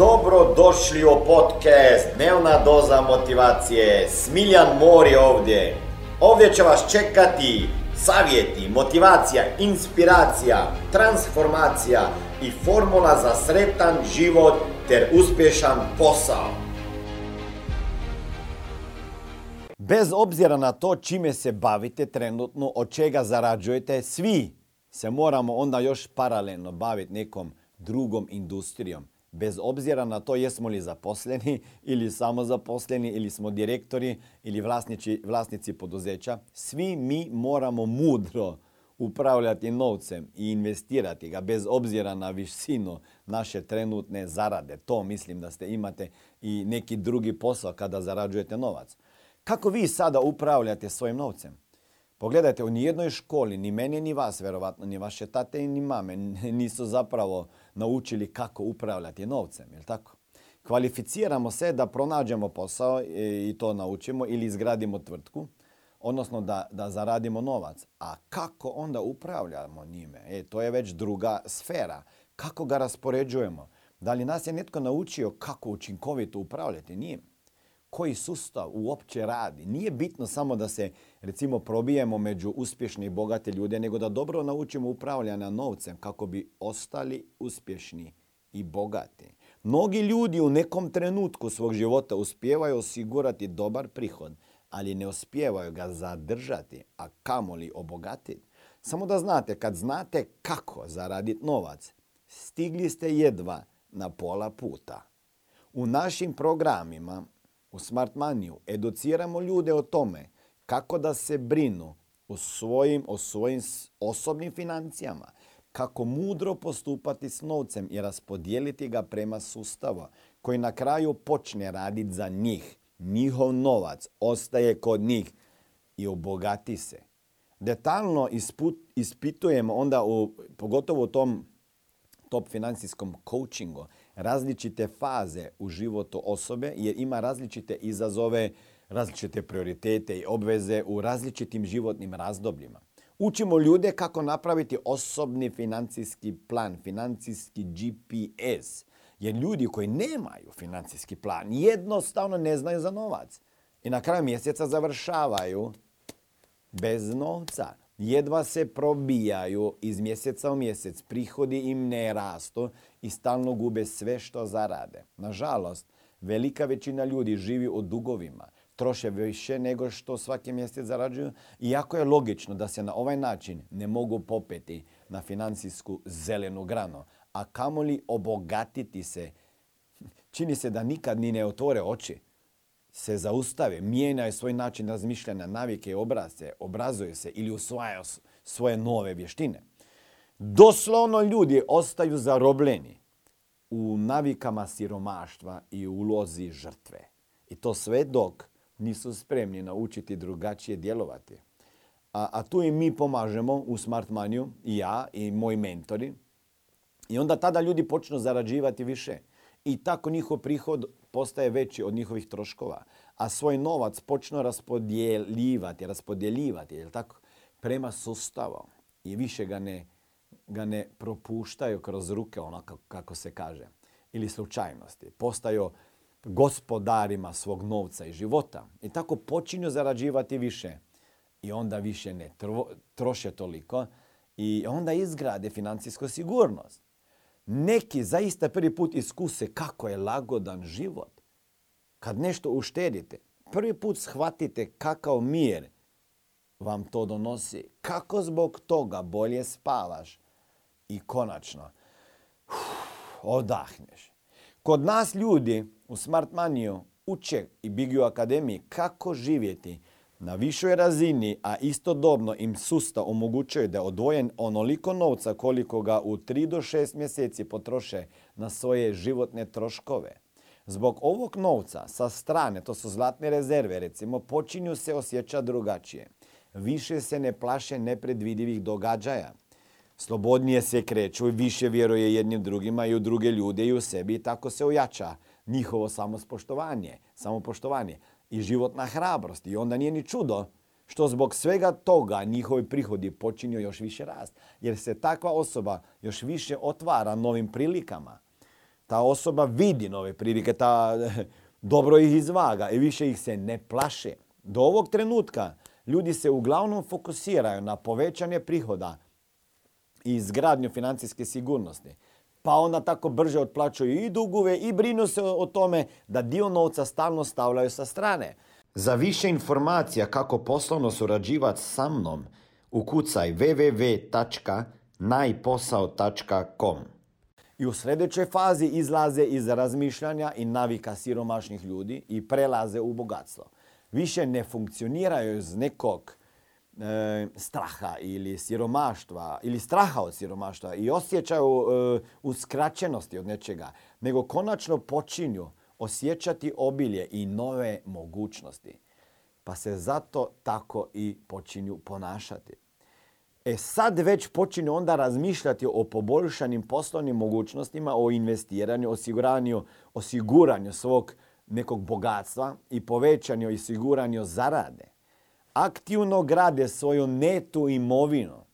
Dobro došli u podcast Dnevna doza motivacije. Smiljan Mor je ovdje. Ovdje će vas čekati savjeti, motivacija, inspiracija, transformacija i formula za sretan život ter uspješan posao. Bez obzira na to čime se bavite trenutno, od čega zarađujete, svi se moramo onda još paralelno baviti nekom drugom industrijom bez obzira na to jesmo li zaposleni ili samo zaposleni ili smo direktori ili vlasnici, vlasnici poduzeća, svi mi moramo mudro upravljati novcem i investirati ga bez obzira na visinu naše trenutne zarade. To mislim da ste imate i neki drugi posao kada zarađujete novac. Kako vi sada upravljate svojim novcem? Pogledajte, u nijednoj školi, ni meni, ni vas, verovatno, ni vaše tate, ni mame, nisu zapravo naučili kako upravljati novcem, jel tako? Kvalificiramo se da pronađemo posao i to naučimo ili izgradimo tvrtku, odnosno da, da zaradimo novac. A kako onda upravljamo njime? E, to je već druga sfera. Kako ga raspoređujemo? Da li nas je netko naučio kako učinkovito upravljati njim? Koji sustav uopće radi. Nije bitno samo da se recimo probijemo među uspješne i bogate ljude, nego da dobro naučimo upravljanja novcem kako bi ostali uspješni i bogati. Mnogi ljudi u nekom trenutku svog života uspijevaju osigurati dobar prihod, ali ne uspijevaju ga zadržati, a kamoli obogatiti. Samo da znate, kad znate kako zaraditi novac, stigli ste jedva na pola puta. U našim programima u Smart Maniju educiramo ljude o tome kako da se brinu o svojim, o svojim osobnim financijama, kako mudro postupati s novcem i raspodijeliti ga prema sustavu koji na kraju počne raditi za njih. Njihov novac ostaje kod njih i obogati se. Detaljno ispitujemo onda, u, pogotovo u tom top financijskom coachingu, različite faze u životu osobe jer ima različite izazove, različite prioritete i obveze u različitim životnim razdobljima. Učimo ljude kako napraviti osobni financijski plan, financijski GPS. Jer ljudi koji nemaju financijski plan jednostavno ne znaju za novac. I na kraju mjeseca završavaju bez novca jedva se probijaju iz mjeseca u mjesec, prihodi im ne rastu i stalno gube sve što zarade. Nažalost, velika većina ljudi živi u dugovima, troše više nego što svaki mjesec zarađuju, iako je logično da se na ovaj način ne mogu popeti na financijsku zelenu granu, a kamoli obogatiti se. Čini se da nikad ni ne otvore oči se zaustave, mijenjaju svoj način razmišljanja, navike obrazce, obrazuju se ili usvajaju svoje nove vještine. Doslovno ljudi ostaju zarobljeni u navikama siromaštva i ulozi žrtve. I to sve dok nisu spremni naučiti drugačije djelovati. A, a tu i mi pomažemo u Smart Maniju, i ja i moji mentori. I onda tada ljudi počnu zarađivati više. I tako njihov prihod postaje veći od njihovih troškova, a svoj novac počnu raspodjeljivati, raspodjeljivati, jel tako, prema sustavu i više ga ne, ga ne propuštaju kroz ruke, onako kako se kaže, ili slučajnosti. Postaju gospodarima svog novca i života i tako počinju zarađivati više i onda više ne troše toliko i onda izgrade financijsku sigurnost. Neki zaista prvi put iskuse kako je lagodan život. Kad nešto uštedite, prvi put shvatite kakav mir vam to donosi. Kako zbog toga bolje spavaš i konačno odahneš. Kod nas ljudi u Smart Maniju uče i Big U Akademiji kako živjeti na višoj razini, a istodobno im sustav omogućuje da odvojen onoliko novca koliko ga u 3 do 6 mjeseci potroše na svoje životne troškove. Zbog ovog novca sa strane, to su zlatne rezerve recimo, počinju se osjećati drugačije. Više se ne plaše nepredvidivih događaja. Slobodnije se kreću i više vjeruje jednim drugima i u druge ljude i u sebi i tako se ojača njihovo samospoštovanje, samopoštovanje i životna hrabrost. I onda nije ni čudo što zbog svega toga njihovi prihodi počinju još više rast. Jer se takva osoba još više otvara novim prilikama. Ta osoba vidi nove prilike, ta dobro ih izvaga i više ih se ne plaše. Do ovog trenutka ljudi se uglavnom fokusiraju na povećanje prihoda i izgradnju financijske sigurnosti. Pa onda tako brže otplaćuju i dugove i brinu se o tome da dio novca stalno stavljaju sa strane. Za više informacija kako poslovno surađivati sa mnom, ukucaj www.najposao.com. I u sljedećoj fazi izlaze iz razmišljanja i navika siromašnih ljudi i prelaze u bogatstvo. Više ne funkcioniraju iz nekog e, straha ili siromaštva ili straha od siromaštva i osjećaju e, uskraćenosti od nečega, nego konačno počinju osjećati obilje i nove mogućnosti. Pa se zato tako i počinju ponašati. E sad već počinju onda razmišljati o poboljšanim poslovnim mogućnostima, o investiranju, osiguranju, osiguranju svog nekog bogatstva i povećanju i osiguranju zarade. Aktivno grade svoju netu imovinu.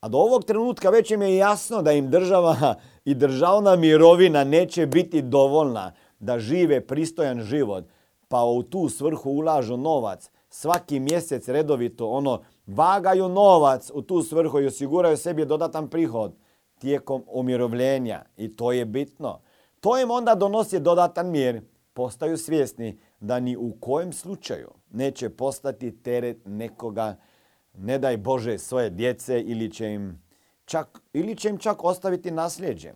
A do ovog trenutka već im je jasno da im država i državna mirovina neće biti dovoljna da žive pristojan život, pa u tu svrhu ulažu novac, svaki mjesec redovito ono vagaju novac u tu svrhu i osiguraju sebi dodatan prihod tijekom umirovljenja i to je bitno. To im onda donosi dodatan mir. Postaju svjesni da ni u kojem slučaju neće postati teret nekoga, ne daj Bože, svoje djece ili će im čak, ili će im čak ostaviti nasljeđe.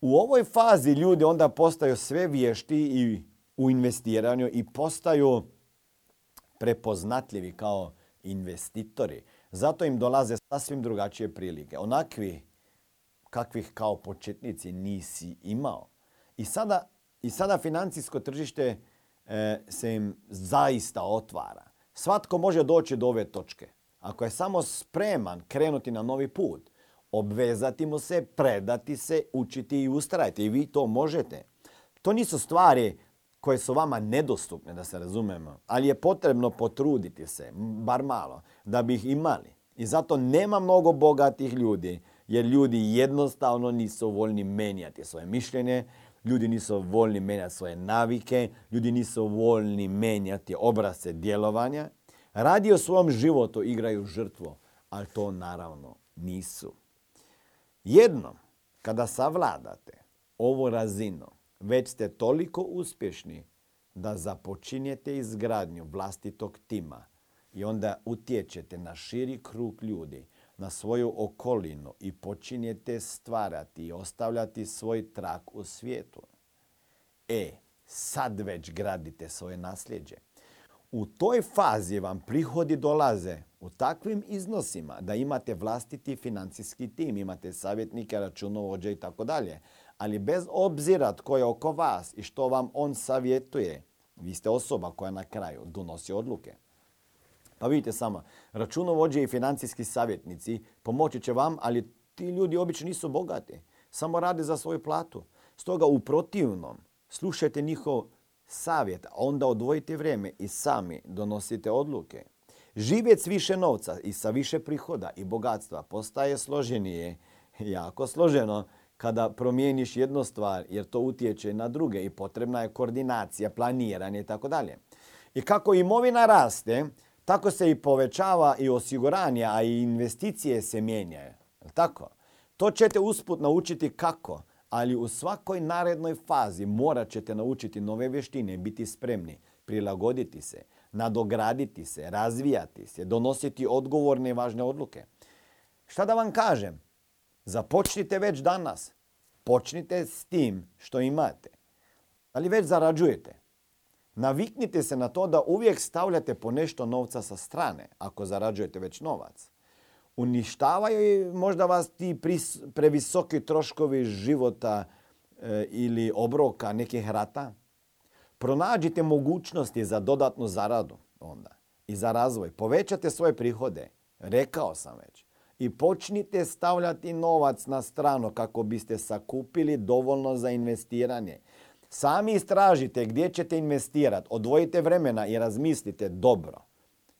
U ovoj fazi ljudi onda postaju sve vješti i u investiranju i postaju prepoznatljivi kao investitori. Zato im dolaze sasvim drugačije prilike. Onakvi kakvih kao početnici nisi imao. I sada, i sada financijsko tržište se im zaista otvara. Svatko može doći do ove točke. Ako je samo spreman krenuti na novi put, obvezati mu se, predati se, učiti i ustrajati. I vi to možete. To nisu stvari koje su vama nedostupne, da se razumemo, ali je potrebno potruditi se, bar malo, da bi ih imali. I zato nema mnogo bogatih ljudi, jer ljudi jednostavno nisu voljni menjati svoje mišljenje, ljudi nisu voljni menjati svoje navike, ljudi nisu voljni menjati obrase djelovanja. Radi o svom životu igraju žrtvo, ali to naravno nisu. Jednom, kada savladate ovu razinu, već ste toliko uspješni da započinjete izgradnju vlastitog tima i onda utječete na širi krug ljudi, na svoju okolinu i počinjete stvarati i ostavljati svoj trak u svijetu. E, sad već gradite svoje nasljeđe. U toj fazi vam prihodi dolaze u takvim iznosima da imate vlastiti financijski tim, imate savjetnike, računovođe i tako dalje. Ali bez obzira tko je oko vas i što vam on savjetuje, vi ste osoba koja na kraju donosi odluke. Pa vidite samo, računovođe i financijski savjetnici pomoći će vam, ali ti ljudi obično nisu bogati. Samo rade za svoju platu. Stoga u protivnom, slušajte njihov savjet, a onda odvojite vrijeme i sami donosite odluke. Živjeti s više novca i sa više prihoda i bogatstva postaje složenije, jako složeno, kada promijeniš jednu stvar jer to utječe na druge i potrebna je koordinacija, planiranje i tako dalje. I kako imovina raste, tako se i povećava i osiguranje, a i investicije se mijenjaju. Tako? To ćete usput naučiti kako, ali u svakoj narednoj fazi morat ćete naučiti nove vještine, biti spremni, prilagoditi se, nadograditi se, razvijati se, donositi odgovorne i važne odluke. Šta da vam kažem? Započnite već danas. Počnite s tim što imate. Ali već zarađujete. Naviknite se na to da uvijek stavljate po nešto novca sa strane ako zarađujete već novac. Uništavaju možda vas ti previsoki troškovi života e, ili obroka nekih rata. Pronađite mogućnosti za dodatnu zaradu onda i za razvoj. Povećate svoje prihode. Rekao sam već i počnite stavljati novac na stranu kako biste sakupili dovoljno za investiranje. Sami istražite gdje ćete investirati, odvojite vremena i razmislite dobro.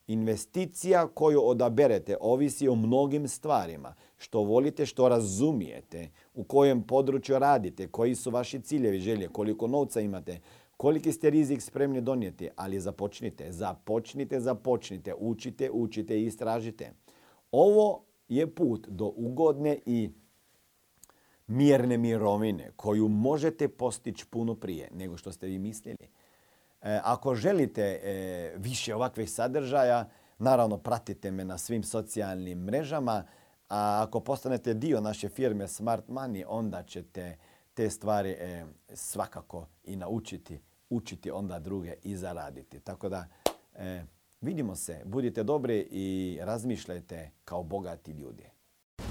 Investicija koju odaberete ovisi o mnogim stvarima. Što volite, što razumijete, u kojem području radite, koji su vaši ciljevi, želje, koliko novca imate, koliki ste rizik spremni donijeti, ali započnite, započnite, započnite, učite, učite i istražite. Ovo je put do ugodne i mirne mirovine koju možete postići puno prije nego što ste vi mislili. E, ako želite e, više ovakvih sadržaja, naravno pratite me na svim socijalnim mrežama, a ako postanete dio naše firme Smart Money, onda ćete te stvari e, svakako i naučiti, učiti onda druge i zaraditi. Tako da vidimo se, budite dobri i razmišljajte kao bogati ljudi.